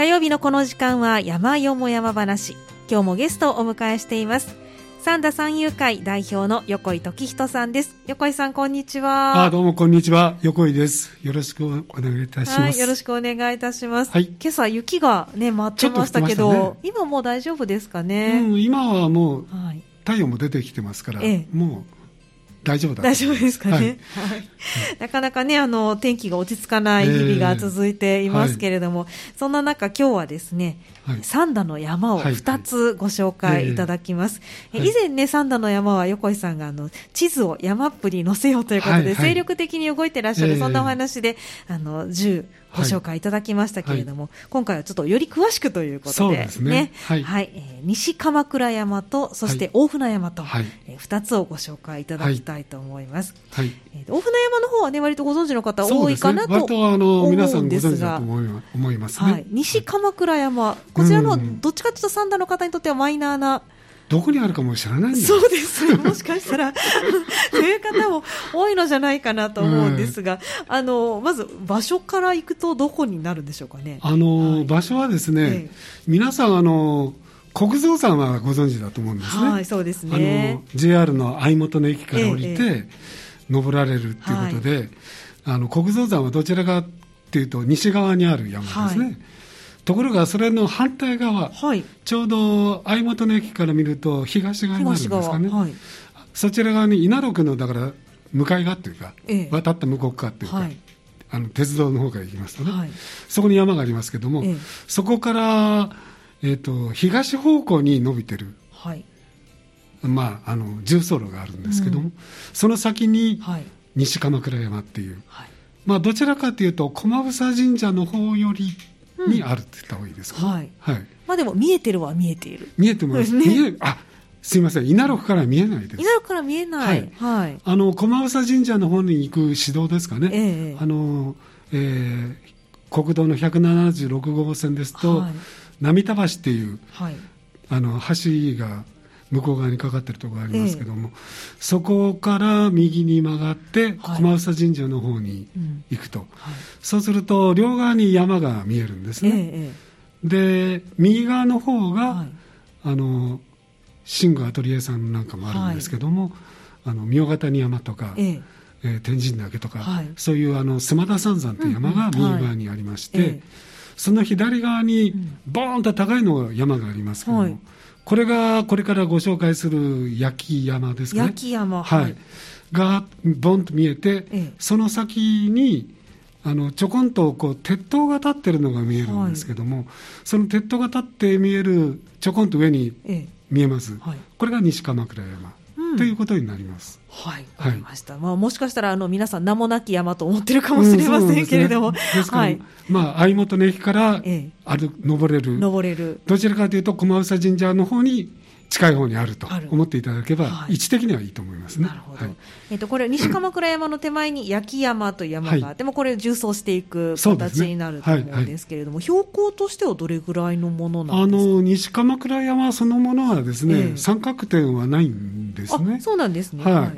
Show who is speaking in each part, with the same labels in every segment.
Speaker 1: 火曜日のこの時間は山よも山話。今日もゲストをお迎えしています。三田三遊会代表の横井時人さんです。横井さんこんにちは。
Speaker 2: あどうもこんにちは。横井です。よろしくお願いいたします、はい、
Speaker 1: よろしくお願いいたします、はい、今朝雪がね舞ってましたけど、ね、今もう大丈夫ですかね、
Speaker 2: うん、今はもう、はい、太陽も出てきてますから、ええ、もう大丈夫だ。
Speaker 1: 大丈夫ですかね、はい、はい、なかなかねあの天気が落ち着かない日々が続いていますけれども、えーはい、そんな中今日はですね、はい、三田の山を2つご紹介いただきます、はい。はい、以前ね三田の山は横井さんがあの地図を山アップに載せようということで、精力的に動いてらっしゃる、そんなお話であの10ご紹介いただきましたけれども、はい、今回はちょっとより詳しくということで、ね、ね。はい、はい、えー、西鎌倉山と、そして大船山と、はい、えー、2つをご紹介いただきたいと思います。はい、えー、大船山の方はね、割とご存知の方多いかなと思うんですが、
Speaker 2: 思いますね、はい、
Speaker 1: 西鎌倉山、こちらのどっちかというと三田の方にとってはマイナーな、
Speaker 2: どこにあるかも知らないん
Speaker 1: そうですね、もしかしたら そういう方も多いのじゃないかなと思うんですが、あのまず場所から行くと、どこになるんでしょうかね。
Speaker 2: あの、はい、場所はですね、ええ、皆さんあの、国蔵山はご存知だと思うんですね。
Speaker 1: はい、そうですね。
Speaker 2: あの JR の相本の駅から降りて、え、登られるっていうことで、はい、あの国蔵山はどちらかっていうと西側にある山ですね。はいところがそれの反対側、はい、ちょうど相本の駅から見ると東側になるんですかね、はい、そちら側に稲六のだから向かい側っていうか、ええ、渡った向こう側っていうか、はい、あの鉄道の方から行きますとね、そこに山がありますけども、え、そこから、えーと、東方向に伸びてる、まあ、あの重走路があるんですけども、うん、その先に西鎌倉山っていう、まあ、どちらかというと駒房神社の方よりにあるって言った方がいいですか、
Speaker 1: ね、はい、はい、まあでも見えてるは見えている。
Speaker 2: 見えてます。ね。見えあすみません。稲六から見えないです。
Speaker 1: 稲六から見えない、はい、
Speaker 2: あの駒房神社の方に行く指導ですかね、えー、あのえー、国道の176号線ですと、はい、波田橋っていう、はい、あの橋が向こう側にかかってるところがありますけども、ええ、そこから右に曲がって駒房神社の方に行くと、はい。うんはい、そうすると両側に山が見えるんですね、え、で右側の方が、はい、あの寝具アトリエさんなんかもあるんですけども、はい、あの御ヶ谷山とか、えー、天神岳とか、そういうあの須磨田三山という山が右側にありまして、その左側にボーンと高いの山がありますけども、これがこれからご紹介する焼き山ですかね。
Speaker 1: 焼き山。
Speaker 2: はい。が、ボンと見えて、ええ、その先に、あのちょこんとこう鉄塔が立ってるのが見えるんですけども、はい、その鉄塔が立って見えるちょこんと上に見えます、えはい、これが西鎌倉山、ということになります。
Speaker 1: はい、わかりました。はい、まあもしかしたらあの皆さん名もなき山と思ってるかもしれませんけれども、うんね、
Speaker 2: はい。まあ相本の駅からある、ええ、登れる。
Speaker 1: 登れる。
Speaker 2: どちらかというと駒房神社の方に近い方にあると思っていただけば、位置的にはいいと思いますね。なるほど。はい、
Speaker 1: えっ、と、これ、西鎌倉山の手前に焼山という山があって、もこれ、重走していく形になると思うんですけれども、標高としてはどれぐらいのものなんですか？あの、
Speaker 2: 西鎌倉山そのものはですね、え三角点はないんですね。
Speaker 1: そうなんですね。
Speaker 2: は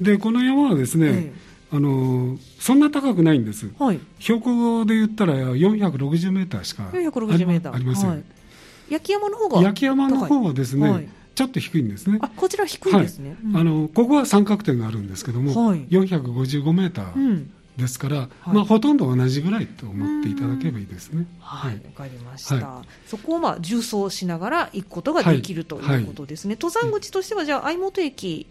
Speaker 2: い。で、この山はですね、あのそんな高くないんです、はい、標高で言ったら460メーターしかありません、はい
Speaker 1: 焼山の方が
Speaker 2: 焼山の方はですね、はい、ちょっと低いんですね。
Speaker 1: あ、こちら低いですね。
Speaker 2: はい、あのここは三角点があるんですけども、はい、455メーターですから、うん、まあほとんど同じぐらいと思っていただければいいですね。
Speaker 1: はい、わ、かりました。そこをまあ重走しながら行くことができるということですね。登山口としてはじゃあ相本駅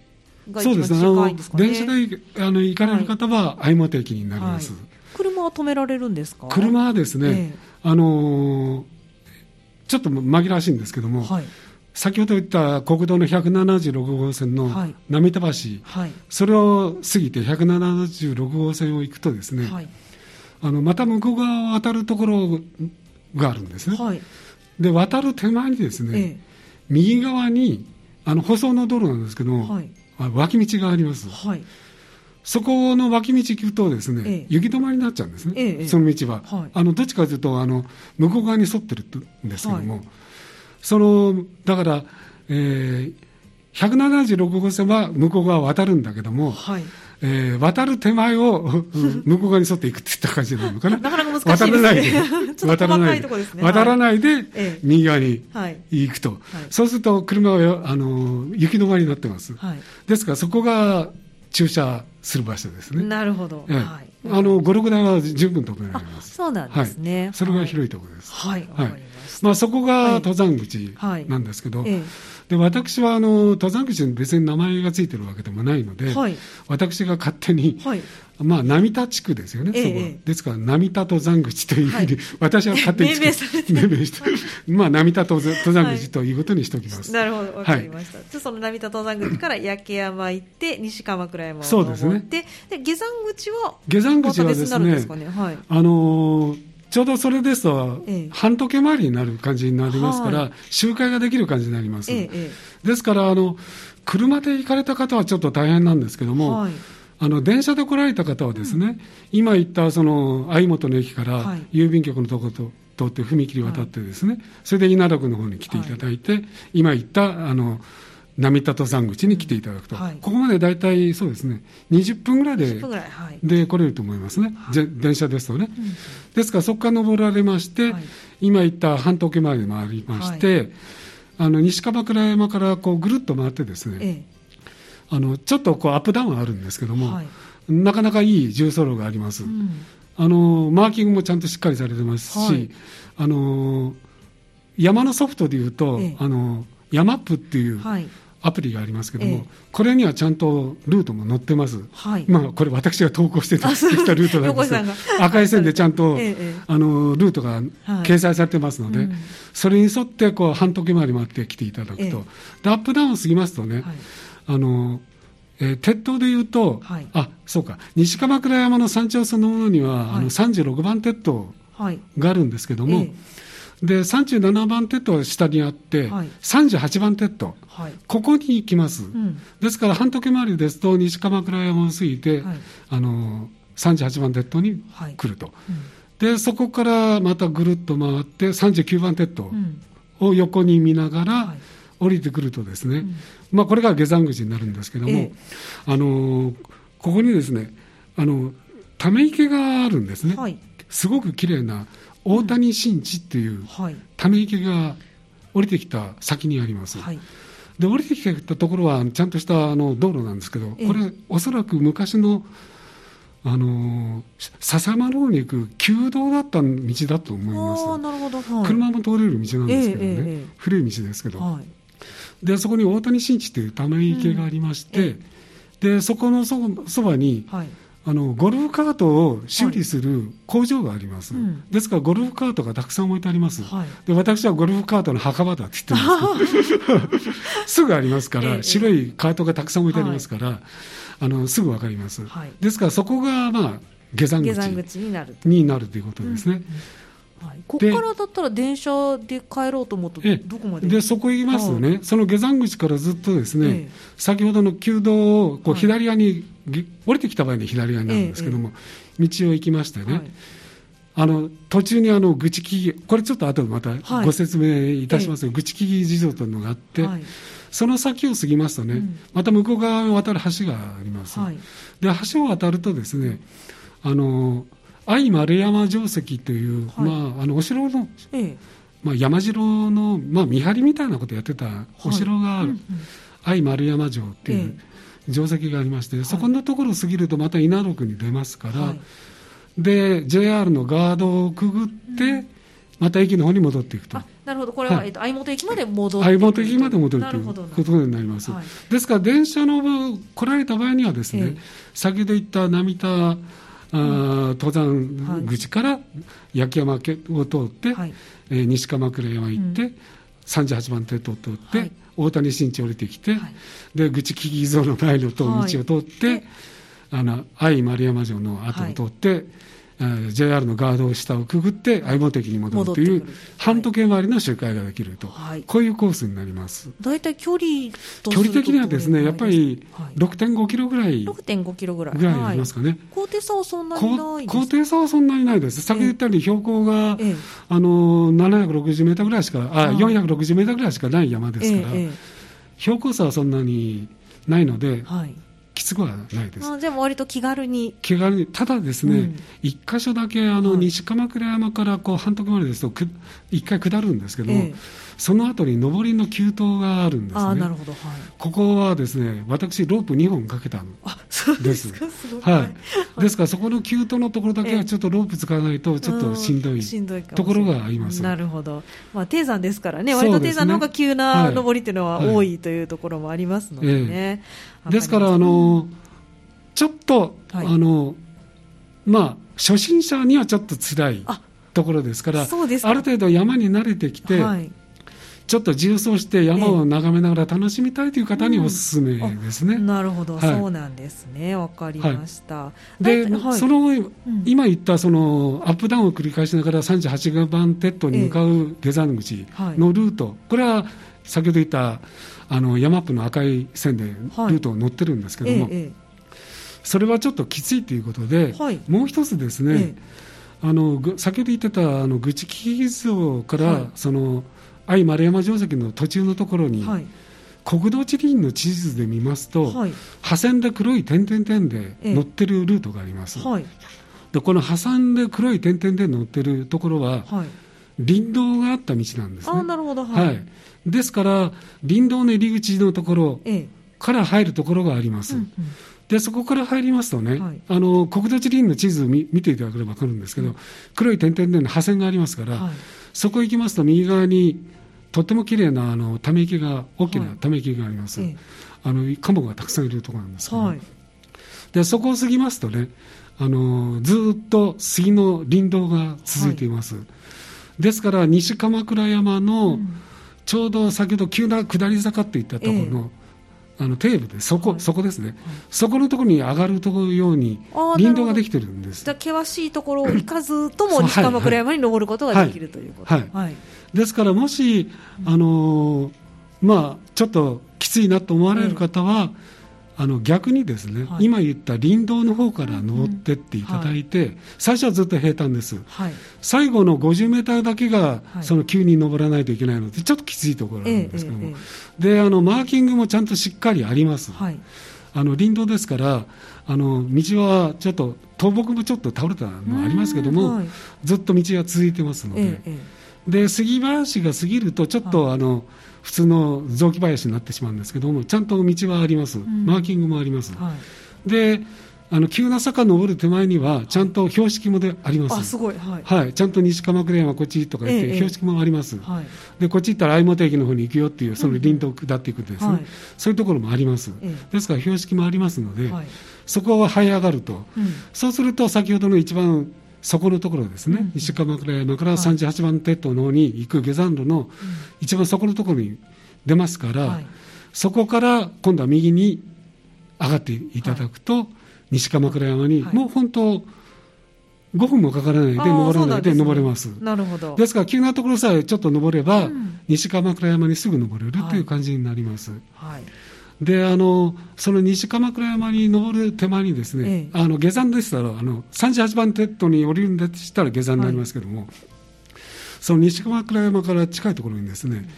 Speaker 1: が一番近いんですかね。
Speaker 2: 電車であの行かれる方は相本駅になります。
Speaker 1: 車は止められるんですか？
Speaker 2: 車はですね、えー、あのーちょっと紛らわしいんですけども、はい、先ほど言った国道の176号線の浪田橋、はい、それを過ぎて176号線を行くとですね、はい、あのまた向こう側を渡るところがあるんですね。で渡る手前にですね、ええ、右側にあの舗装の道路なんですけども、脇道があります。そこの脇道行くとですね、ええ、行き止まりになっちゃうんですね、え、その道は、はい、あのどっちかというとあの向こう側に沿ってるんですけども、はい、そのだから、えー、176号線は向こう側渡るんだけども、はい。えー、渡る手前を 向こう側に沿っていくっていった感じなのかな？
Speaker 1: なかなか
Speaker 2: 渡らないで、渡らないで、渡らないで、右側に行くと、そうすると車はあの雪止まりになってます、ですからそこが駐車する場所ですね。
Speaker 1: なるほど。
Speaker 2: はい、あの五六台は十分止められます。
Speaker 1: そうなんですね。
Speaker 2: はい、それが広いところです。
Speaker 1: はい。はい。
Speaker 2: まあそこが登山口なんですけど、で私はあの登山口に別に名前がついてるわけでもないので、私が勝手に、まあ、波田地区ですよね、そこは。ですから、波田登山口というふうに、私は勝手に命名して、まあ、波田登山口ということにしておきます。
Speaker 1: なるほど、わかりました。その波田登山口から焼山行って、西鎌倉山を登って、そうですね、で下山口は、
Speaker 2: 下山口はですね、あのちょうどそれですと、半時計回りになる感じになりますから、周回ができる感じになります。ですから、あの、車で行かれた方はちょっと大変なんですけども、あの電車で来られた方はですね、うん、今言ったその相本の駅から郵便局のところと通って踏切渡ってですね、はい、それで稲田区の方に来ていただいて、はい、今言ったあの波田登山口に来ていただくと、はい、ここまで大体そうですね20分ぐらいで
Speaker 1: はい、
Speaker 2: で来れると思いますね、はい、電車ですとね、うん、ですからそこから登られまして、今言った半時計回り回りまして、あの西鎌倉山からこうぐるっと回ってですね、ええあのちょっとこうアップダウンあるんですけども、はい、なかなかいい重走路があります、うん、あのマーキングもちゃんとしっかりされてますし、はい、あの山のソフトでいうと、ええ、あのヤマップっていう、アプリがありますけども、ええ、これにはちゃんとルートも載ってます、はい、まあ、これ、私が投稿してきたルートなんです。が、赤い線でちゃんと、え、あのルートが掲載されてますので、はいうん、それに沿ってこう半時回り回って来ていただくと、アップダウン過ぎますとね、はいあの、えー、鉄塔でいうと、はい、あそうか、西鎌倉山の山頂そのものには、はい、あの36番鉄塔があるんですけども、はいえ。で37番鉄塔は下にあって、はい、38番鉄塔、はい、ここに行きます、うん、ですから半時回りですと、西鎌倉山を過ぎて、はい、あの38番鉄塔に来ると、うん、でそこからまたぐるっと回って、39番鉄塔を横に見ながら、降りてくるとですね、うんまあ、これが下山口になるんですけども、ええ、あのここにですねあのため池があるんですね、はい、すごく綺麗な大谷新地っていうため池が降りてきた先にあります。はい。で降りてきたところはちゃんとしたあの道路なんですけど、これ、おそらく昔のあの笹丸に行く旧道だった道だと思います。
Speaker 1: なるほど、は
Speaker 2: い、車も通れる道なんですけどね、え。古い道ですけど、はい、でそこに大谷新地というため池がありまして、うん、でそこのそそばに、はい、あのゴルフカートを修理する工場があります、はいですからゴルフカートがたくさん置いてあります、はい、で私はゴルフカートの墓場だって言ってます。すぐありますから、ええ、白いカートがたくさん置いてありますから、あのすぐ分かります、ですからそこが、まあ、下山口になる。になるということですね。うんうん
Speaker 1: はい、ここからだったら電車で帰ろうと思うと、どこまで？
Speaker 2: でそこ行きますとね、はい、その下山口からずっとですね、ええ、先ほどの旧道をこう左側に、はい、降りてきた場合に左側になるんですけども、え、道を行きましてね、はい、あの途中にあの愚痴木これちょっと後でまたご説明いたしますが、愚痴木地蔵というのがあって、その先を過ぎますとね、うん、また向こう側を渡る橋があります。で橋を渡るとですねあの相丸山城跡という、はい、まあ、あのお城の、ええ、まあ、山城の、まあ、見張りみたいなことをやってたお城がある、はい相丸山城っていう城跡がありまして、そこのところを過ぎるとまた稲野区に出ますから、で JR のガードをくぐって、また駅の方に戻っていくと。
Speaker 1: なるほど、これは、はい、えっと、相本駅まで戻
Speaker 2: る相本駅まで戻るということになります。はい、ですから、電車の来られた場合にはですね、ええ、先ほど言った波田あ登山口から焼山を通って、はい、えー、西鎌倉山行って、うん、38番鉄塔を通って、はい、大谷新地降りてきて、はい、で口木木像の前の道を通って、あの愛丸山城の後を通って、JR のガードを下をくぐって相棒的に戻るという半時計回りの周回ができると、はい、こういうコースになります。
Speaker 1: 大体距離
Speaker 2: 距離的にはですねやっぱり6.5キロぐらい
Speaker 1: 6.5キロぐらい。
Speaker 2: ぐらいありますかね、
Speaker 1: 高低差はそんなにない
Speaker 2: 高低差はそんなにないです。先言ったように標高が、ええ、あの760メーターぐらいしかあ460メーターぐらいしかない山ですから、え、標高差はそんなにないので、はいきつくはないです。
Speaker 1: あじゃあ割と気軽に。
Speaker 2: 気軽に、ただですね、一、うん、箇所だけあの、西鎌倉山からこう半時までですとく、一回下るんですけども、ええ、その後に上りの急登があるんですね。
Speaker 1: あなるほど、はい、
Speaker 2: ここはですね、私ロープ2本かけたんです。はい。ですからそこの急登のところだけはちょっとロープ使わないとちょっとしんどいところがあります。
Speaker 1: なるほど。まあ低山ですからね、割と低山の方が急な上りっていうのは多いというところもありますのでね。
Speaker 2: ですからあのちょっと、あのまあ初心者にはちょっと辛いところですから、ある程度山に慣れてきて、ちょっと重走して山を眺めながら楽しみたいという方におすすめですね。
Speaker 1: うん、なるほど、はい、そうなんですね。わかりました。は
Speaker 2: い、で、はい、その、うん、今言ったそのアップダウンを繰り返しながら38番鉄塔に向かう下山口のルート、これは先ほど言ったあの山ップの赤い線でルートを乗ってるんですけども、それはちょっときついということで、もう一つですね、あの先ほど言ってたあの愚痴キキ像から、その愛丸山城跡の途中のところに、はい、国土地理院の地図で見ますと、はい、破線で黒い点々点で乗ってるルートがあります、はい、でこの破線で黒い点々で乗ってるところは、林道があった道なんですね。あ
Speaker 1: なるほど、はい、
Speaker 2: ですから林道の入り口のところから入るところがあります。うんうん。でそこから入りますとね、はい、あの国土地理院の地図を見見ていただければ分かるんですけど、うん、黒い点々での破線がありますから、はい、そこ行きますと右側にとっても綺麗なあなため池が大きなため池があります、はい、あのカモがたくさんいるところなんですけど、はい、でそこを過ぎますとねあのずっと杉の林道が続いています、はい、ですから西鎌倉山の、ちょうど先ほど急な下り坂っていったところの、あの底部でそこ、はい、そこですね、はい、そこのところに上がるところように林道ができてるんです。
Speaker 1: じゃ険しいところを行かずとも西鎌倉山に登ることができるということ、はい、はい、
Speaker 2: ですからもし、あのー、まあ、ちょっときついなと思われる方は、あの逆にですね、はい、今言った林道の方から登ってっていただいて、うんはい、最初はずっと平坦です、はい、最後の50メーターだけが、その急に登らないといけないので、ちょっときついところなんですけども、えええ、であのマーキングもちゃんとしっかりあります、あの林道ですから、あの道はちょっと倒木もちょっと倒れたのありますけども、ずっと道が続いてますので、で杉林が過ぎると、ちょっとあの、普通の雑木林になってしまうんですけどもちゃんと道はあります、うん、マーキングもあります、はい、であの急な坂登る手前にはちゃんと標識もであります、
Speaker 1: あすごい、はい、
Speaker 2: はい、ちゃんと西鎌倉山こっちとか言って、ええ、標識もあります、はい、でこっち行ったら相本駅の方に行くよっていうその林道を下っていくんですね、うんはい、そういうところもあります、え、ですから標識もありますので、そこは這い上がると、うん、そうすると先ほどの一番そこのところですね、うん、西鎌倉山から38番鉄塔の方に行く下山路の一番そこのところに出ますから、はい、そこから今度は右に上がっていただくと、はい、西鎌倉山に、もう本当、5分もかからないで登らないで登れます。
Speaker 1: なるほど。
Speaker 2: ですから急なところさえちょっと登れば、うん、西鎌倉山にすぐ登れるという感じになります。はいであのその西鎌倉山に登る手前にですね、ええ、あの下山でしたらあの38番鉄塔に降りるんでしたら下山になりますけども、はい、その西鎌倉山から近いところにですね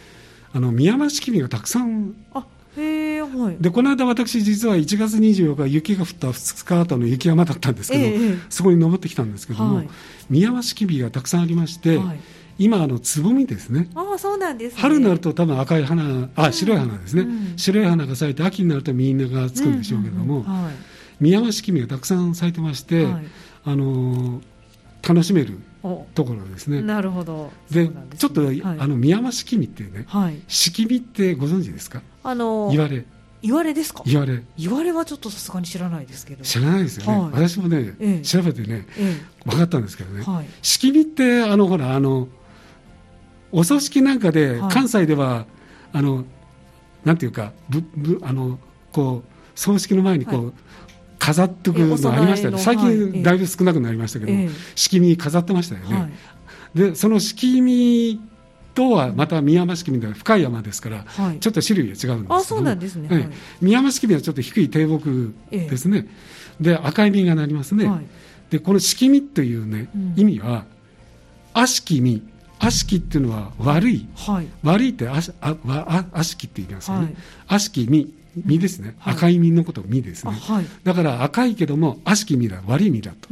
Speaker 2: あの宮山式がたくさん
Speaker 1: あへはい、
Speaker 2: でこの間、私、実は1月24日、雪が降った2日後の雪山だったんですけど、えー、そこに登ってきたんですけども、はい、宮山式がたくさんありまして、はい、今あの、つぼみですね、
Speaker 1: あそうなんです、ね、
Speaker 2: 春になると多分赤い花、あ白い花ですね、うん、白い花が咲いて、秋になるとみんながつくんでしょうけども、宮山式がたくさん咲いてまして、あの楽しめるところですね。
Speaker 1: なるほど。
Speaker 2: で、ね、ちょっと、はい、あの宮山式見っていうね、はい、式見ってご存知ですか？
Speaker 1: あの
Speaker 2: 言われ。
Speaker 1: 言われですか？
Speaker 2: 言われ。
Speaker 1: 言われはちょっとさすがに知らないですけど。
Speaker 2: 知らないですよね、はい、私もね、ええ、調べてね、ええ、分かったんですけどね、はい、式見ってあのほらあのお葬式なんかで、関西ではあのなんていうかぶぶあのこう葬式の前にこう、飾っておくのありましたね、最近だいぶ少なくなりましたけど、敷見飾ってましたよね。でその敷見とはまた宮山式見では深い山ですから、はい、ちょっと種類が違うんですあ
Speaker 1: そうなんですね、はい、
Speaker 2: 宮山式見はちょっと低い低木ですね、え。で赤い実がなりますね、はい、でこの式見というね、うん、意味は悪しき実悪しきっていうのは悪い、はい、悪いって悪しきって言いますよね、悪しき実実ですね、はい、赤い実のこと実ですね、はい、だから赤いけども悪しき実だ。悪い実だと。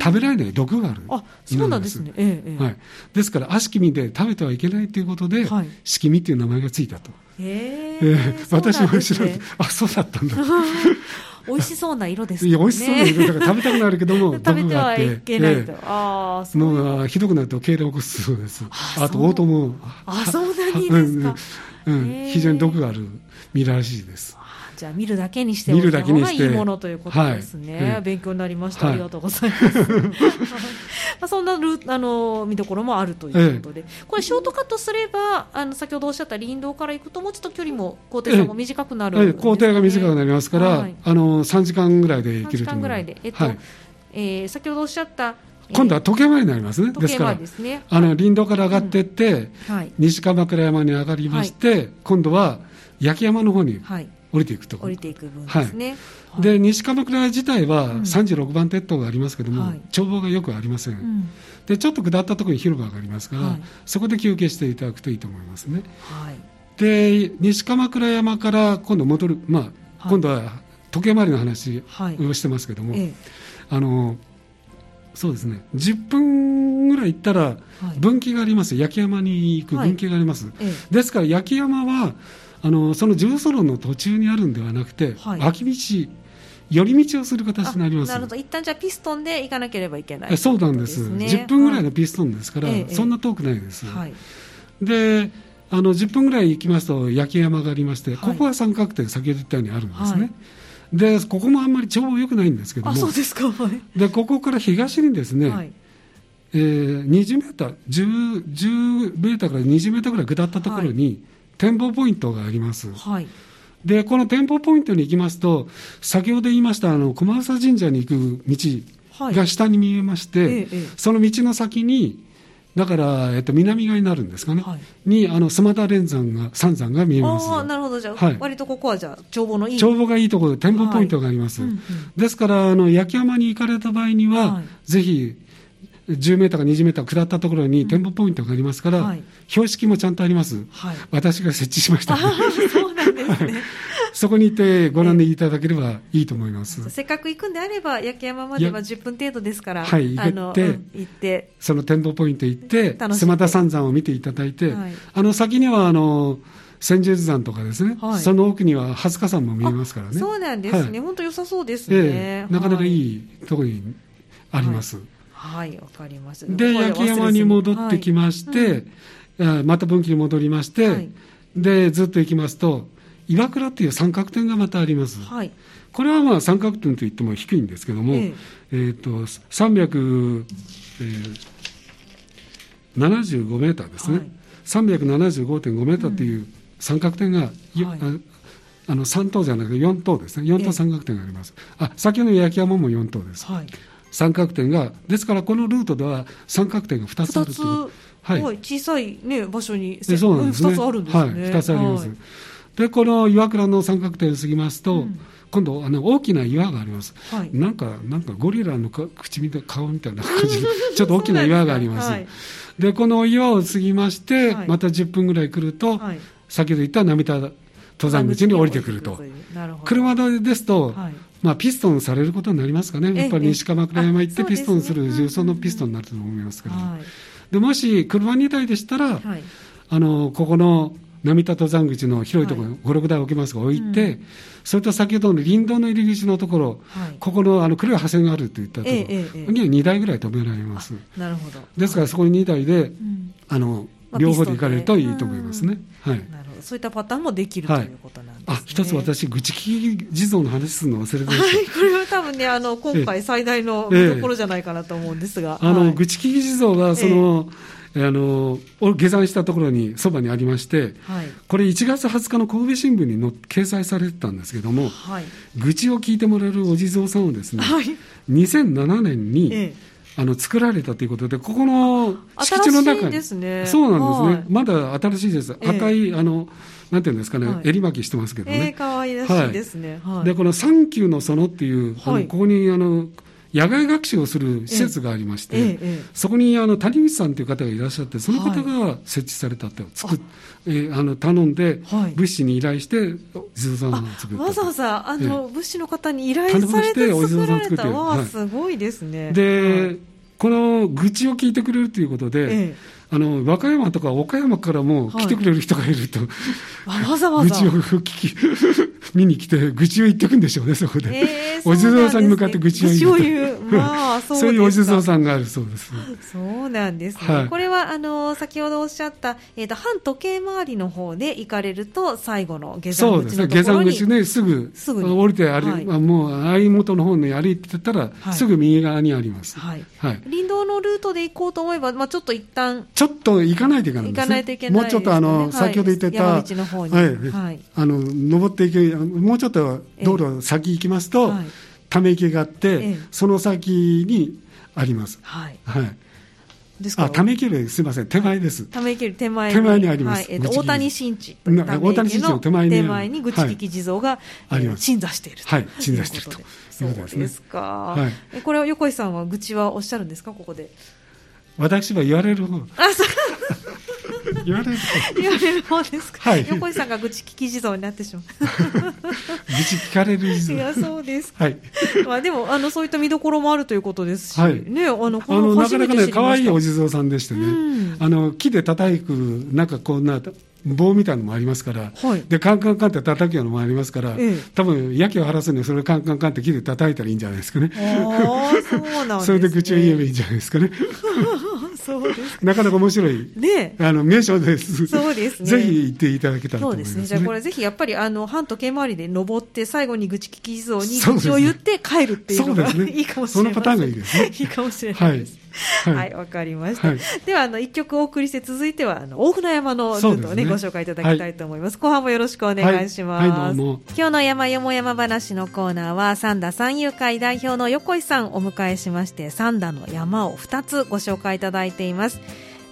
Speaker 2: 食べられない。毒がある。
Speaker 1: あそうなんですね、ええ
Speaker 2: はい、ですから悪しき実で食べてはいけないということで、はい、しき実という名前がついたと、
Speaker 1: えー、え
Speaker 2: ー、私も知らない、あそうだったんだ
Speaker 1: 美味しそうな色ですね。いや、
Speaker 2: 美味しそうな色だから食べたくなるけども、
Speaker 1: 食べてはいけないと。えああ、
Speaker 2: そう。ひどくなると痙攣を起こすそうです。あと、オートも。
Speaker 1: あ、そんなにですか。
Speaker 2: うん、非常に毒がある実らしいです。
Speaker 1: じゃあ見るだけにしておいた方がいいものということですね。はい、勉強になりました、はい、ありがとうございます。まあそんなルあの見どころもあるということで、これショートカットすればあの先ほどおっしゃった林道から行くともうちょっと距離も高低差も短くなる、
Speaker 2: ね、高低が短くなりますから、はい、あの3時間ぐらいで行けると思います。時間ぐらい
Speaker 1: で、えっと、はい、えー、先ほどおっしゃった
Speaker 2: 今度は時計回りになりますね、ですから、ね、あの林道から上がっていって、うん。はい、西鎌倉山に上がりまして、はい、今度は焼山の方に降りていくと
Speaker 1: 降りていく分ですね、
Speaker 2: はい、で西鎌倉自体は36番鉄塔がありますけども、うん、眺望がよくありません、うん、でちょっと下ったところに広場がありますから、はい、そこで休憩していただくといいと思いますね、はい、で西鎌倉山から今度戻る、まあ、今度は時計回りの話をしてますけども、あのそうですね。10分ぐらい行ったら分岐があります、焼山に行く分岐があります、ですから焼山はあのその重層路の途中にあるんではなくて、はい、脇道寄り道をする形になります。
Speaker 1: なるほど。一旦じゃあピストンで行かなければいけない、
Speaker 2: そうなんです、ね、10分ぐらいのピストンですから、はい、そんな遠くないです、はい、であの10分ぐらい行きますと焼き山がありまして、ここは三角点先ほど言ったようにあるんですね、でここもあんまり眺望良くないんですけども。
Speaker 1: そうですか、
Speaker 2: でここから東にですね、はい。えー、20メーター10、10メーターから20メーターぐらい下ったところに、展望ポイントがあります。はい。でこの展望ポイントに行きますと、先ほど言いましたあの駒浅神社に行く道が下に見えまして、はいその道の先に、だから、えっと、南側になるんですかね、はい、にあの須磨田連山が三山が見えます。
Speaker 1: あなるほど、じゃあ、はい、割とここはじゃあ、眺望のいい。
Speaker 2: 眺望がいいところで、展望ポイントがあります。はい。うんうん、ですからあの、焼山に行かれた場合には、ぜひ10メーターか20メーター下ったところに展望ポイントがありますから、うんはい、標識もちゃんとあります、はい、私が設置しました、
Speaker 1: そうなんですね。
Speaker 2: そこにいてご覧でいただければいいと思います、
Speaker 1: せっかく行くんであれば焼山までは10分程度ですから
Speaker 2: はい行って、うん、行って。その展望ポイント行って須磨田三山を見ていただいて、はい、あの先にはあの千住山とかですね、はい、その奥には蓮香山も見えますからね。
Speaker 1: そうなんですね、本当良さそうですね、え
Speaker 2: ー、なかなかいいところにあります、
Speaker 1: はいわかります。
Speaker 2: で焼山に戻ってきまして、はいうん、また分岐に戻りまして、はい、でずっと行きますと岩倉っていう三角点がまたあります、はい、これはまあ三角点といっても低いんですけども、えー、えーと375、えー、メーターですね、はい、375.5メーターっていう三角点が、はい。あの3等じゃなくて4等ですね。4等三角点があります、あ先ほどの焼山も4等です、はい、三角点が、ですからこのルートでは三角点が2つあるという、
Speaker 1: はい、小さい、ね、場所に
Speaker 2: そうなんですね、
Speaker 1: 2つあるんですね。はい、
Speaker 2: 2つあります。はい、で、この岩倉の三角点を過ぎますと、うん、今度あの大きな岩があります、はい、なんかなんかゴリラの口みたい顔みたいな感じで ちょっと大きな岩があります、はい、でこの岩を過ぎまして、はい、また10分ぐらい来ると、先ほど言った波田登山口に降りてくると。車ですと、まあ、ピストンされることになりますかね、やっぱり西鎌倉山行ってピストンする重曹のピストンになると思いますけど、でもし車2台でしたら、はい、あのここの波田登山口の広いところに5、6台置きますが置いて、うん、それと先ほどの林道の入り口のところ、はい、ここのあの黒い破線があるといったところには2台ぐらい止められます。
Speaker 1: なるほど。
Speaker 2: ですからそこに2台で、あの両方で行かれるといいと思いますね。はい、
Speaker 1: なるほどそういったパターンもできる、ということなんですね。あ
Speaker 2: 一つ私、愚痴聞き地蔵の話するの忘れてました。
Speaker 1: はい、これは多分ね、あの今回最大の見どころじゃないかなと思うんですが。
Speaker 2: あの、愚痴聞き地蔵はその、あの下山したところにそばにありまして、はい、これ1月20日の神戸新聞にの掲載されてたんですけども、はい、愚痴を聞いてもらえるお地蔵さんをですね、はい、2007年に、ええあの作られたということで、ここの敷地の中に、
Speaker 1: ですね、
Speaker 2: そうなんですね、まだ新しいです、赤い、あのなんていうんですかね、はい、襟巻きしてますけどね。
Speaker 1: えー、かわいらしいですね。
Speaker 2: はい、で、この三級の園っていう、あのここにあの野外学習をする施設がありまして、ええ、そこにあの谷口さんという方がいらっしゃって、その方が設置されたって、作っえあの頼んで、物資に依頼して、お地蔵さんを作った
Speaker 1: わざわざあの、物資の方に依頼されて作られたわ、すごいですね。
Speaker 2: で、この愚痴を聞いてくれるということで、あの和歌山とか岡山からも来てくれる人がいると、
Speaker 1: はい、わざわ
Speaker 2: ざ愚痴を聞き 見に来て、愚痴を言ってくんでしょうね、そこで。えー、お地蔵さんに向かって愚痴を言う。まあ、そうそういうお地蔵さんがあるそうです。
Speaker 1: そうなんですね。はい、これは、あの、先ほどおっしゃった、えっ、ー、と、反時計回りの方で行かれると、最後の下山口のところにそうですね、下山口
Speaker 2: ね、すぐ、すぐ降りてあり、はい、もう、相元の方に歩いてたら、はい、すぐ右側にあります。はい。
Speaker 1: はい。林道のルートで行こうと思えば、まあ、ちょっと一旦。
Speaker 2: ちょっと行かないといけないんですね。行かないといけない、ね、もうちょっと、あの、先ほど言ってた、
Speaker 1: 山道の方に。はい。
Speaker 2: はい、あの、登っていけ、もうちょっと道路先行きますと、はいため池があって、ええ、その先にあります。はい。はい。ですか？あ、ため池よりすみません、手前です。
Speaker 1: ため池より手前
Speaker 2: に。手前にあります。
Speaker 1: はい、えっ、ー、と、大谷新地。
Speaker 2: 大谷新地の手前に。
Speaker 1: 手前に愚痴聞地蔵が、はい、えー、鎮座している
Speaker 2: はい、鎮座していると。
Speaker 1: そうですか。はい。これは横井さんは愚痴はおっしゃるんですか、ここで。
Speaker 2: 私は言われる方。あ、そう。
Speaker 1: 言われる方。言われる方ですか？はい。横井さんが愚痴聞き地蔵になってしまう。
Speaker 2: 愚痴聞かれる
Speaker 1: 地蔵。いや、そうです。はい。まあ、でも、あの、そういった見どころもあるということですし。はい。ね、あの、あの、
Speaker 2: なかなかね、可愛いお地蔵さんでしてね。あの、木で叩く、なんかこんな。棒みたいなのもありますから、はい、でカンカンカンって叩くのもありますから、ええ、多分やけを晴らすにはそれをカンカンカンって木で叩いたらいいんじゃないですかね。
Speaker 1: あそうなんね。
Speaker 2: それで口を言えばいいんじゃないですかね。そうです なかなか面白い、ね、あの名所です。そうですね。ぜひ行っていただけたらと思います、ね、そうですね。
Speaker 1: じゃあこれぜひやっぱりあの半時計回りで登って最後に愚痴聞き地蔵に口を言って帰るっていうのが、ね、いいかもしれない。そのパターンがいいですね。いいかもしれないです。はいはい、わ、かりました。はい、では、あの、一曲お送りして、続いては、あの、大船山のルートをね、ねご紹介いただきたいと思います。後半もよろしくお願いします。はい、今日の山よも山話のコーナーは、三田三遊会代表の横井さんをお迎えしまして、三田の山を2つご紹介いただいています。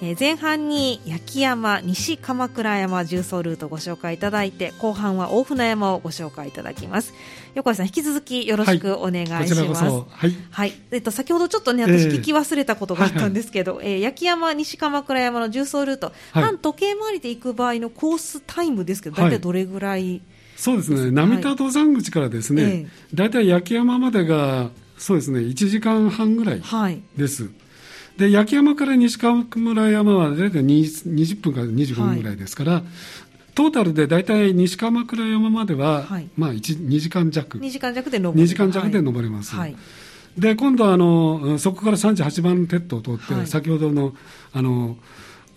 Speaker 1: えー、前半に焼山、西鎌倉山重走ルートをご紹介いただいて、後半は大船山をご紹介いただきます。横井さん、引き続きよろしくお願いします。はい。はい。えっと、先ほどちょっとね、私聞き忘れたことがあったんですけど、えー、はいはい、えー、焼山、西鎌倉山の重走ルート、はい、反時計回りで行く場合のコースタイムですけど、大体どれぐらい、
Speaker 2: そうですね、並田登山口からですね、大体焼山までが、そうですね、1時間半ぐらいです。はい。で焼山から西川村山は大体20分から25分ぐらいですから、はい、トータルで大体西鎌倉山までは、はい、まあ、2時間弱。
Speaker 1: 2時間弱で登る。
Speaker 2: 2時間弱で登れます、はい、で今度はあのそこから38番鉄道を通って、先ほどのあの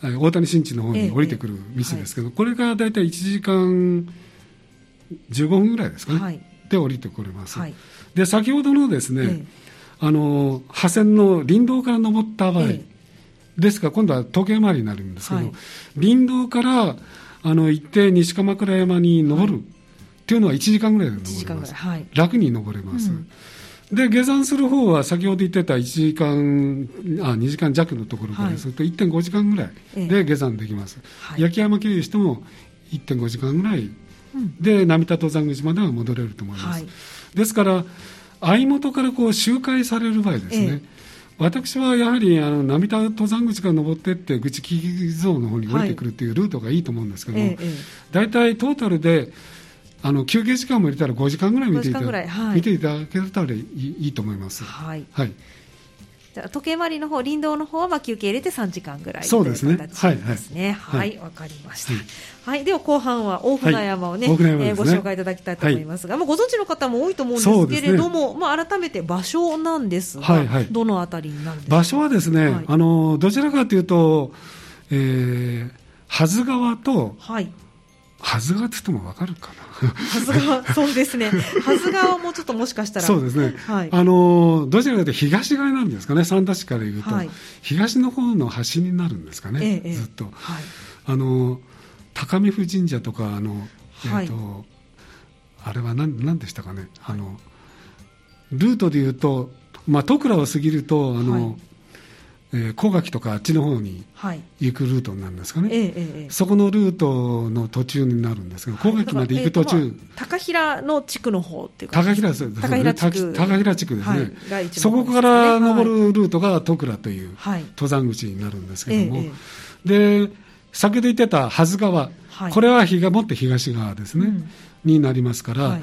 Speaker 2: 大谷新地の方に降りてくる道ですけど、ええ、これが大体1時間15分ぐらいですかね、で降りてこれます、で先ほどのですね、えあの破線の林道から登った場合、ええ、ですから今度は時計回りになるんですけど、はい、林道からあの行って西鎌倉山に登る、はい、っていうのは1時間ぐらいで登れます、はい、楽に登れます、うん、で下山する方は先ほど言ってた1時間あ2時間弱のところからすると1.5時間ぐらいで下山できます、焼山経由しても1.5時間ぐらいで並田登山口までは戻れると思います、ですから相元からこう周回される場合ですね、ええ、私はやはりあの並田登山口から登っていって、口木像の方に降りてくるっていうルートがいいと思うんですけども、はい、大体トータルであの休憩時間も入れたら5時間ぐらい見ていた,、はい、見ていただけたらいいいいと思います。はい、はい
Speaker 1: じゃ時計回りの方林道の方はまあ休憩入れて3時間ぐらいそうですね。はいですね。はいわ、はい、かりました、はい、はい、では後半は大船山をね,、はい、ね。えー、ご紹介いただきたいと思いますが、はい、まあ、ご存知の方も多いと思うんですけれども、ね、まあ、改めて場所なんですが、はいはい、どのあたりになるんですか？
Speaker 2: 場所はですね、あのどちらかというと、えー、はず川と、はい。はず川って言ってもわかるかな。
Speaker 1: はず川、そうですね。はず川もちょっともしかしたら。
Speaker 2: そうですね。はい。あの、どちらかというと東側なんですかね、三田市から言うと。はい、東の方の端になるんですかね、ええ、ずっと。はい。あの、高見府神社とか、あの、えっ、ー、と、はい、あれは何何でしたかね、あの、ルートで言うと、まあ、戸倉を過ぎると、あの、はい、えー、高垣とかあっちの方に行くルートなんですかね、
Speaker 1: ええ
Speaker 2: そこのルートの途中になるんですけど、高垣まで行く途中、えー
Speaker 1: 高平の地区の方っていう
Speaker 2: 高平ですね、高平地区。高平地区ですね、はい、そこから登るルートが戸倉とい。う登山口になるんですけども、で先ほど言ってたはず川、これは日がもって東側ですね。うん。になりますから、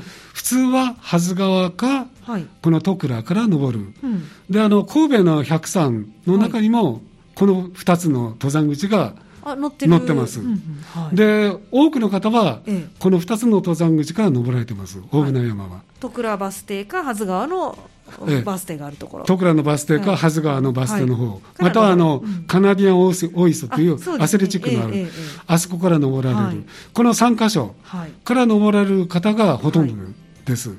Speaker 2: 通ははず川か、はい、この戸倉から登る、うん、であの神戸の百山の中にも、この2つの登山口が乗ってます、うんうん。はい、で多くの方は、この2つの登山口から登られてます。大船山は。
Speaker 1: 戸倉バス停かはず川のバス停があるところ。
Speaker 2: 戸倉のバス停か、はず川のバス停の方、またはあの、カナディアンオーイソというアスレチックのある、あそこから登られる、この3箇所から登られる方がほとんどです。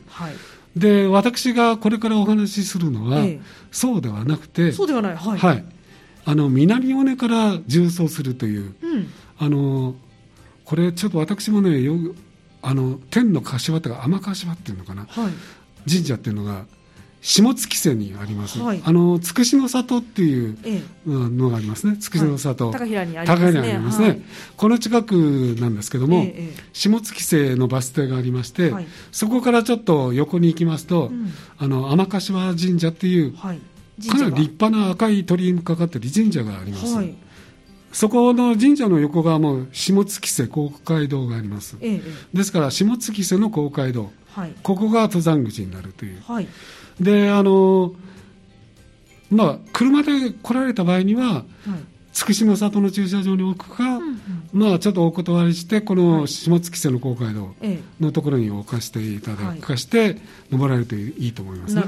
Speaker 2: で、私がこれからお話しするのは、そうではなくて、
Speaker 1: そうではない、はい。
Speaker 2: はい。あの、南尾根から重走するという、あの、これちょっと私もね、よあの、天の柏とか天柏っていうのかな、神社っていうのが、下月瀬にあります、はい、あのつくしの里っていうのがありますね、つくしの里、
Speaker 1: はい、高平にありますね。ますね、はい、
Speaker 2: この近くなんですけども、ええ、下月瀬のバス停がありまして、そこからちょっと横に行きますと、うん、あの天柏神社っていう、かなり立派な赤い鳥居にかかっている神社があります。そこの神社の横側も下月瀬公会堂があります、え、ですから下月瀬の公会堂、ここが登山口になるという、であのまあ車で来られた場合には、はい。つくしの里の駐車場に置くか、うんうん、まあちょっとお断りして、この下月瀬の公会堂のところに置かせていただくかして、登られるといいと思いますね。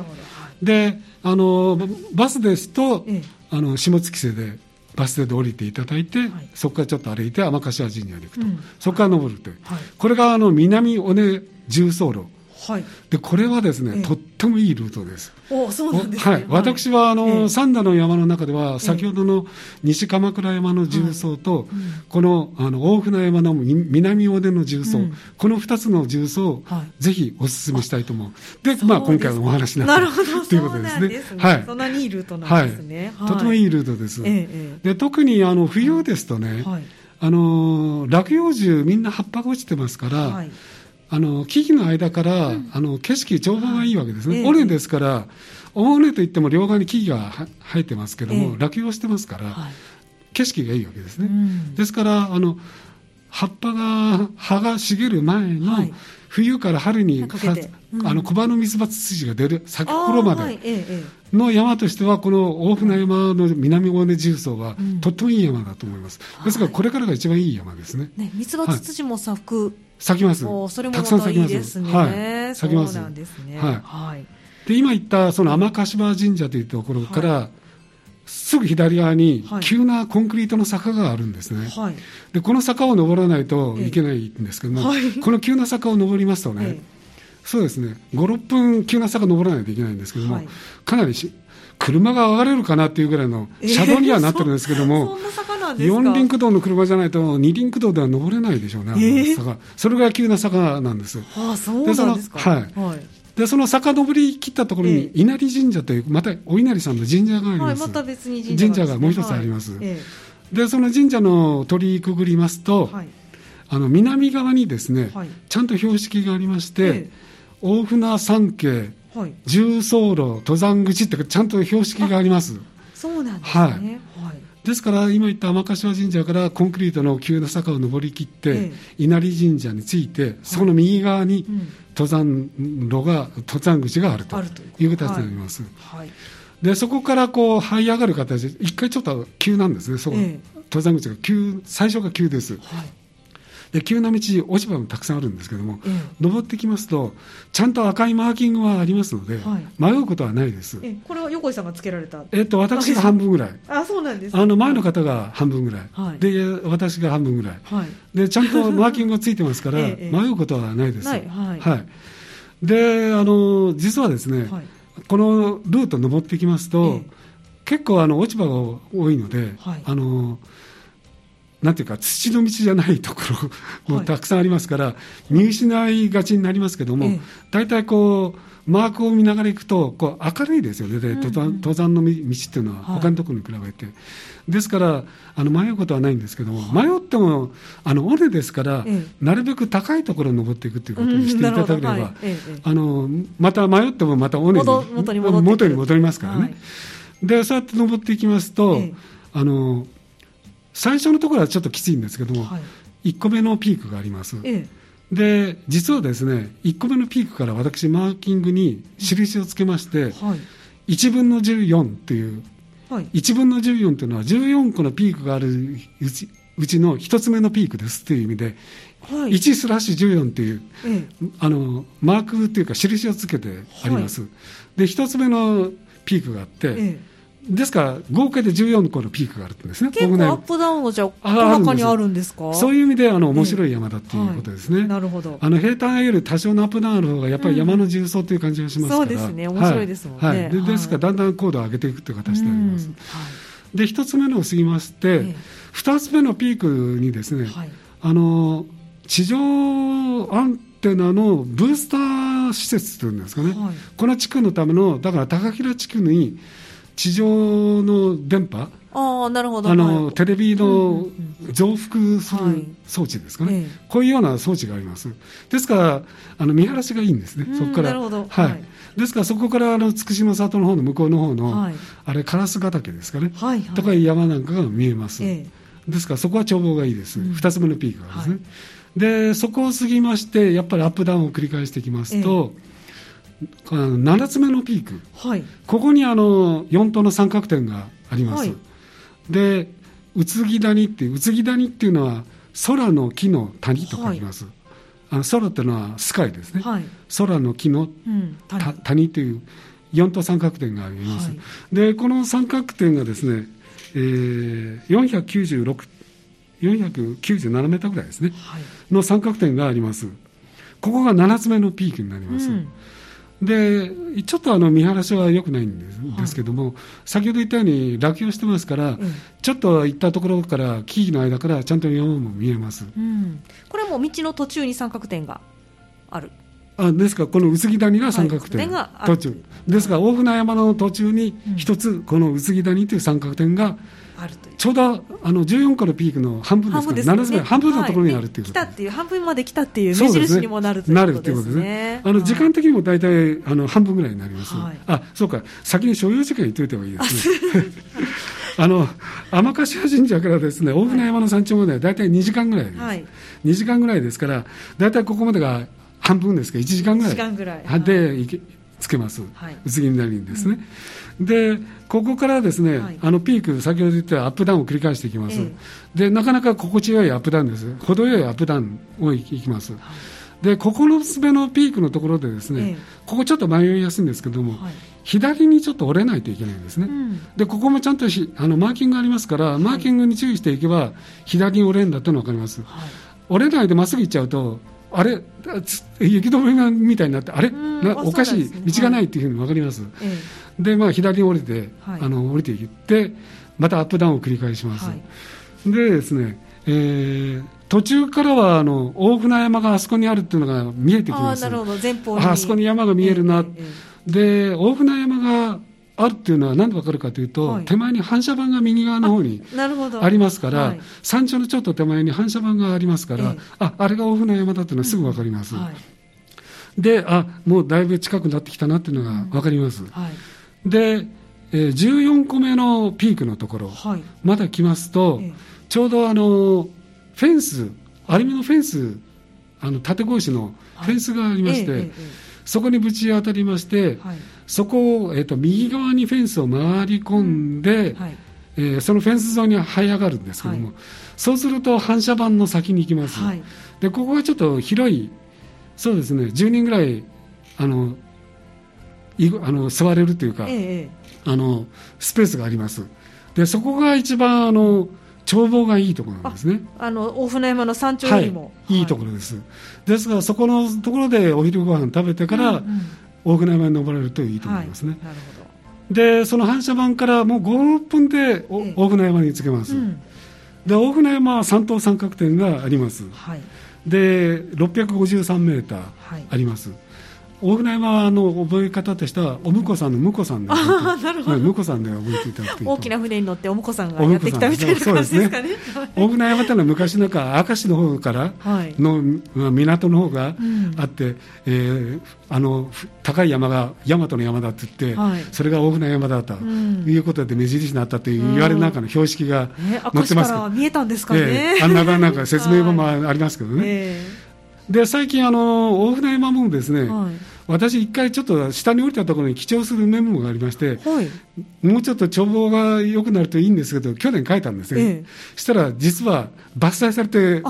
Speaker 2: で、あの、バスですと、あの、下月瀬でバス停で降りていただいて、はい、そこからちょっと歩いて天柏神社に行くと、うん、そこから登るという、はい、これがあの南尾根重走路はい、でこれはですね、ええ、とってもいいルートです。
Speaker 1: おそうなんですね、はい、
Speaker 2: 私はあの、え、三田の山の中では、先ほどの西鎌倉山の重曹と、このあの大船山の南尾根の重曹、うん、この2つの重曹を、はい、ぜひお勧めしたいと思う。で、まあ、今回のお話になったということですね。
Speaker 1: はい、そんなにいいルートなんですね。
Speaker 2: はい、とてもいいルートです。で特にあの冬ですとね、あの落葉樹みんな葉っぱが落ちてますから、あの木々の間から、うん、あの景色、眺望がいいわけですね、尾根ですから、尾根といっても両側に木々が生えてますけども、落葉してますから、はい、景色がいいわけですね。うん、ですからあの葉っぱが葉が茂る前の、はい、冬から春にかうん、あの小葉の水ツツジが出る咲く頃までの山としてはこの大船山の南尾根重曹は、うん、とってもいい山だと思います。ですからこれからが一番いい山ですね。
Speaker 1: ねツツジも咲く、はい
Speaker 2: 咲きます。
Speaker 1: それもまたいいですね。はい。
Speaker 2: 咲きます。
Speaker 1: そうなんですね。
Speaker 2: はい。はい、で、今言ったその天柏神社というところから、はい、すぐ左側に急なコンクリートの坂があるんですね。はい、で、この坂を登らないといけないんですけども、はい、この急な坂を登りますとね、そうですね、5、6分急な坂登らないといけないんですけども、かなりし車が上がれるかなっていうぐらいの車道にはなってるんですけども、
Speaker 1: えー
Speaker 2: 4輪駆動の車じゃないと2輪駆動では登れないでしょうね、えー、坂。それぐらい急な坂なんです。
Speaker 1: ああそうなんですか？
Speaker 2: はい、はい。でその坂登り切ったところに稲荷神社というまたお稲荷さんの神社があります、はい、
Speaker 1: また別に
Speaker 2: 神社が、もう一つあります、はい、でその神社の鳥居くぐりますと、はい、あの南側にですね、ちゃんと標識がありまして、大船山系、重走路登山口ってちゃんと標識があります。
Speaker 1: そうなんですね、はい。
Speaker 2: ですから今言った天柏神社からコンクリートの急な坂を登りきって、稲荷神社に着いて、その右側に登山路が、登山口があるという形になります。でそこからこう這い上がる形で、一回ちょっと急なんですね、そこ、登山口が急、最初が急です。はいで急な道、落ち葉もたくさんあるんですけども、ええ、登ってきますと、ちゃんと赤いマーキングはありますので、はい、迷うことはないです。
Speaker 1: えこれは横井さんがつけられた？
Speaker 2: えっと、私が半分ぐらい。
Speaker 1: あ、そうなんです、
Speaker 2: あの、前の方が半分ぐらい。はい、で、私が半分ぐらい。はい、で、ちゃんとマーキングがついてますから、迷うことはないです。はい。はい。で、あの、実はですね、はい、このルート登ってきますと、結構あの落ち葉が多いので、はい、あのなんていうか、土の道じゃないところもたくさんありますから、はい、見失いがちになりますけども、大体こう、マークを見ながら行くとこう明るいですよね、登山登山の道っていうのは、他のところに比べて。はい、ですからあの、迷うことはないんですけども、はい、迷ってもあの尾根ですから、ええ、なるべく高いところに登っていくということにしていただければ、はい。え、あのまた迷ってもまた尾根に元に戻りますからね。でそうやって登っていきますと、あの最初のところはちょっときついんですけども、はい、1個目のピークがあります。で実はですね1個目のピークから私マーキングに印をつけまして、はい、1分の14っていう、はい、1分の14というのは14個のピークがあるうちうちの1つ目のピークですっていう意味で、はい、1スラッシュ14っていう、ええ、あのマークっていうか印をつけてあります、はい、で1つ目のピークがあって、えですから合計で14個のピークがあるんですね。
Speaker 1: 結構アップダウンがじゃあ中にあるんですか？
Speaker 2: そういう意味であの面白い山だっていうことですね。はい、
Speaker 1: なるほど。
Speaker 2: あの平坦より多少のアップダウンの方がやっぱり山の重曹という感じがしますから、うん、
Speaker 1: そうですね。面白いですもんね。はい。はい、で
Speaker 2: ですからだんだん高度を上げていくという形であります。で一つ目のを過ぎまして、二、つ目のピークにですね、あの地上アンテナのブースター施設というんですかね、この地区のためのだから高平地区に地上の電波？
Speaker 1: あなるほど。
Speaker 2: あの、はい、テレビの増幅する装置ですかね、はい、こういうような装置があります。ですから、あの見晴らしがいいんですね、そこから。はい、ですから、そこからあの筑島里の方の向こうの方の、はい、あれ、烏ヶ岳ですかね、はいはい、とかいう山なんかが見えます。ええ、ですから、そこは眺望がいいです、うん、2つ目のピークがですね。で、そこを過ぎまして、やっぱりアップダウンを繰り返していきますと、え7つ目のピーク、はい、ここにあの4等の三角点があります、はい、で宇津木谷って宇津木谷っていうのは空の木の谷と書きます、はい、あの空っていうのはスカイですね、はい、空の木の、うん、谷。谷という4等三角点があります、でこの三角点がですね、えー、496 497メーターぐらいですね、の三角点があります。ここが7つ目のピークになります、うんでちょっとあの見晴らしは良くないんですけども、先ほど言ったように落葉してますから、うん、ちょっと行ったところから木々の間からちゃんと山も見えます、
Speaker 1: うん、これも道の途中に三角点がある
Speaker 2: あですからこの宇津木谷が三角点、はい、途中。ですから大船山の途中に一つこの宇津木谷という三角点がちょうどあの14個のピークの半分ですから、ね、7半分のところにあるっていう
Speaker 1: こと、はい、来たっていう半分まで来たっていう目印にもなるということですね。すね。
Speaker 2: あの時間的にも大体あの半分ぐらいになります。はい、あそうか。先に所要時間言っておいた方がいいですね。あ の天柏神社からですね大船山の山頂までは大体2時間ぐらいです、はい、2時間ぐらいですから大体ここまでが半分ですか？1時間ぐらい。で行けつけます、はい、薄切りなりにですね、うん、でここからですね、はい、あのピーク先ほど言ったアップダウンを繰り返していきます、ええ、でなかなか心地よいアップダウンです。程よいアップダウンをいきます、はい、で9つ目のピークのところでですね、え、ここちょっと迷いやすいんですけども、左にちょっと折れないといけないんですね、うん、でここもちゃんとあのマーキングがありますから、マーキングに注意していけば左に折れるんだというのが分かります、折れないでまっすぐ行っちゃうとあれ？雪止めがみたいになってあれ？おかしい道がないっていうふうに分かります、はい、でまあ左に降りて、はい、あの降りていってまたアップダウンを繰り返します、はい、でですね、えー、途中からはあの大船山があそこにあるっていうのが見えてきます。
Speaker 1: あなるほど。前方
Speaker 2: に。あそこに山が見えるな、えーえー、で大船山があるっていうのは何で分かるかというと、はい、手前に反射板が右側の方にありますから、はい、山頂のちょっと手前に反射板がありますから、ええ、ああれが大船山だっていうのはすぐ分かります。うん。はい、であもうだいぶ近くなってきたなっていうのが分かります。うん、で、えー、14個目のピークのところ、まだ来ますと、え、ちょうどあのフェンス、アルミのフェンス、あの縦格子のフェンスがありまして、そこにぶち当たりまして、はいそこを、えーと、右側にフェンスを回り込んで、うん。はい、えー、そのフェンス沿いに這い上がるんですけども、はい、そうすると反射板の先に行きます、はい、でここがちょっと広いそうですね10人ぐらいあのいあの座れるというか、ええ、あのスペースがあります。でそこが一番あの眺望がいいところなんですね。
Speaker 1: あの大船山の山頂よりも、
Speaker 2: はい、いいところです、ですがそこのところでお昼ご飯食べてから、うんうん大船山に登られるといいと思いますね。はい、なるほど。でその反射板からもう5、6分で、大船山に着けます、うん、で大船山は三等三角点があります、はい、で653メーターあります、はい大船山の覚え方としてはお婿さんの婿さんで婿さんで覚えていただく
Speaker 1: 大きな船に乗ってお婿さんがやってきたみたいな感じですかね。
Speaker 2: 大船山というのは昔なんか明石の方からの、はい、港の方があって、うん、えー、あの高い山が大和の山だって言って、はい、それが大船山だと、うん、いうことで目印になったという言われなんかの標識が載ってます。
Speaker 1: けど、えー、見えたんですかね、
Speaker 2: えー、あんななんか説明も ありますけどね、えー、で最近あの大船山もですね、はい。私、一回ちょっと下に降りたところに記帳するメモがありまして、はい、もうちょっと眺望が良くなるといいんですけど、去年書いたんですね、ええ、したら実は伐採されて、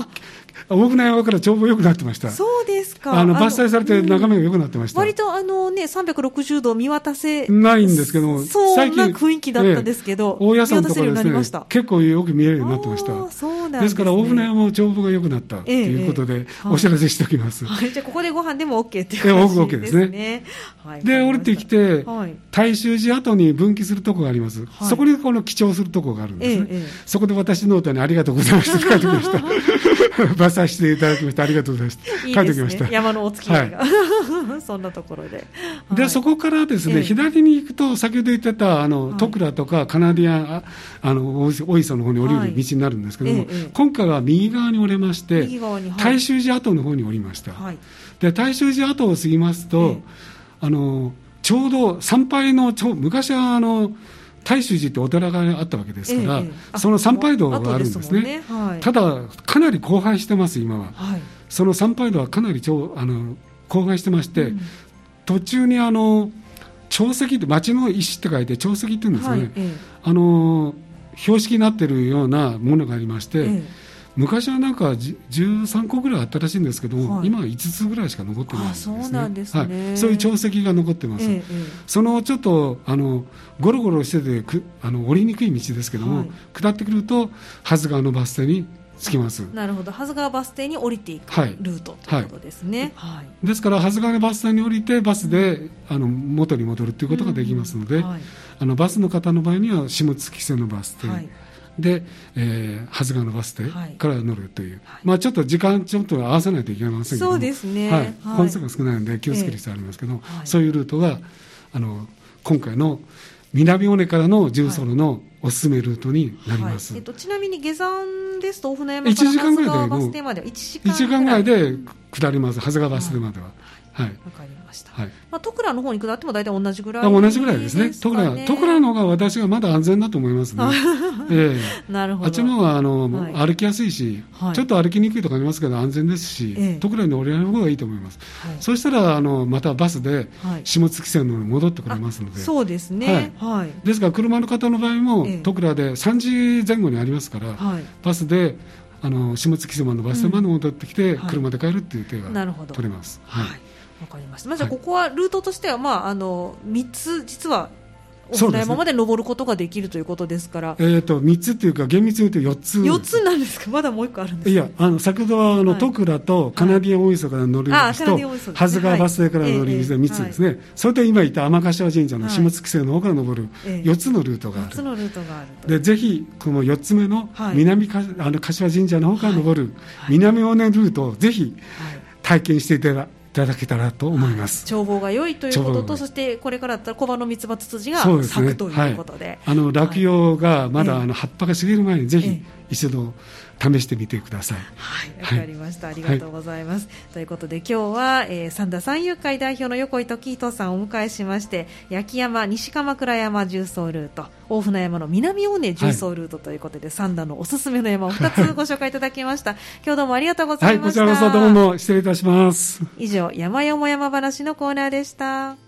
Speaker 2: 大船山から眺望良くなってました。
Speaker 1: そうですか。
Speaker 2: あの伐採されて眺めが良くなってました。
Speaker 1: 割とあのね、360度見渡せ
Speaker 2: ないんですけど、
Speaker 1: そうな雰囲気だったんですけど、
Speaker 2: 大家さんとかですね、結構よく見えるようになってました。
Speaker 1: そうなん
Speaker 2: ですから大船山も眺望が良くなったということで、お知らせしておきます。
Speaker 1: はい、じゃあここでご飯でも OK っていう感じですね。
Speaker 2: で、降りてきて、大衆寺跡に分岐するとこがあります。そこにこの記帳するとこがあるんですね。そこで私ノートにありがとうございましたと書いてきました。伐採していただきましてありがとうございました。いい
Speaker 1: ですね、山のお付き合いが、はい、そんなところで。
Speaker 2: で、そこからですね、左に行くと、先ほど言ってた、あの、トクラとかカナディアン、あの、大磯の方に降りる道になるんですけども、今回は右側に降りまして、大衆寺跡の方に降りました。で、大衆寺跡を過ぎますと、あの、ちょうど参拝のちょ、昔はあの、大衆寺ってお寺があったわけですから、ええ、その参拝道があるんですね、ね。はい、ただ、かなり荒廃してます、今は、はい、その参拝道はかなりちょあの荒廃してまして、うん、途中にあの潮石って、町の石って書いて、潮石って言うんですよね、はいえ、あの標識になっているようなものがありまして、昔はなんか13個ぐらいあったらしいんですけども、はい、今は5つぐらいしか残ってないんですね。そうなんですね、はい、そういう潮石が残ってます。ええ、そのちょっとあのゴロゴロしててくあの降りにくい道ですけども、はい、下ってくるとはず川のバス停に着きます。
Speaker 1: なるほど、はず川バス停に降りていくルートということですね。
Speaker 2: はい、ですから、はず川のバス停に降りて、バスで、うん、あの元に戻るということができますので、うん。はい、あのバスの方の場合には、下月線のバス停。はいで、えー、はずがのバス停から乗るという、はい、まあ、ちょっと時間ちょっと合わせないといけませんけど
Speaker 1: そうですね、
Speaker 2: はい、本数が少ないので気をつける必要ありますけど、えー、そういうルートがあの今回の南尾根からの重走路のおすすめルートになります、
Speaker 1: はい。えっと、ちなみに下山ですと、大船山から長谷川バス停までは1時間
Speaker 2: ぐらい。で下ります、長谷川バス停までは。はい、わ
Speaker 1: かりました。はい。まあ、戸倉の方に下っても大体同じぐらい、
Speaker 2: ね、同じぐらいですね。戸倉、戸倉の方が私はまだ安全だと思いますね。
Speaker 1: ええ なるほど。
Speaker 2: あっちの方が、あの、はい、歩きやすいし、はい、ちょっと歩きにくいとかありますけど、安全ですし、ええ、戸倉に降りられる方がいいと思います。はい、そうしたら、あの、またバスで、下月線の方に戻ってくれますので。
Speaker 1: そうですね。
Speaker 2: はい。ですから、車の方の場合も、戸倉で3時前後にありますから、バスで、あの下月線のバス停まで戻ってきて、車で帰るっていう手が取れます。はい
Speaker 1: わかりました。まあ、じゃあここはルートとしては、まああの三つ実は大船山まで登ることができるということですから。
Speaker 2: えっ、ー、と、3つっていうか、厳密に言うと4つ。
Speaker 1: 4つなんですか？まだもう1個あるんですか？
Speaker 2: いや、あの、先ほどは、あの、トクラとカナディアン大磯から乗る道と、はず川バス停から乗る道で3つですね。それと今言った天柏神社の下月星の方から登る4つのルートがある。4
Speaker 1: つのルートがある。
Speaker 2: で、ぜひ、この4つ目の南か、あの、柏神社の方から登る南尾根ルートをぜひ体験していただいただけたらと思います。
Speaker 1: 眺望が良いということと、そしてこれからだったら小葉のミツバツツジが咲くということで、
Speaker 2: あの落葉がまだ、あの葉っぱが茂る前にぜひ一度試してみてください。
Speaker 1: はい、わかりました。ありがとうございます。ということで今日は、えー、三田三遊会代表の横井時人さんをお迎えしまして、焼山西鎌倉山重走ルート、大船山の南尾根重走ルートということで、三田のおすすめの山を二つご紹介いただきました。今日どうもありがとうございました。はい、こちらこ
Speaker 2: そどうも失礼いたします。
Speaker 1: 以上、山よも山話のコーナーでした。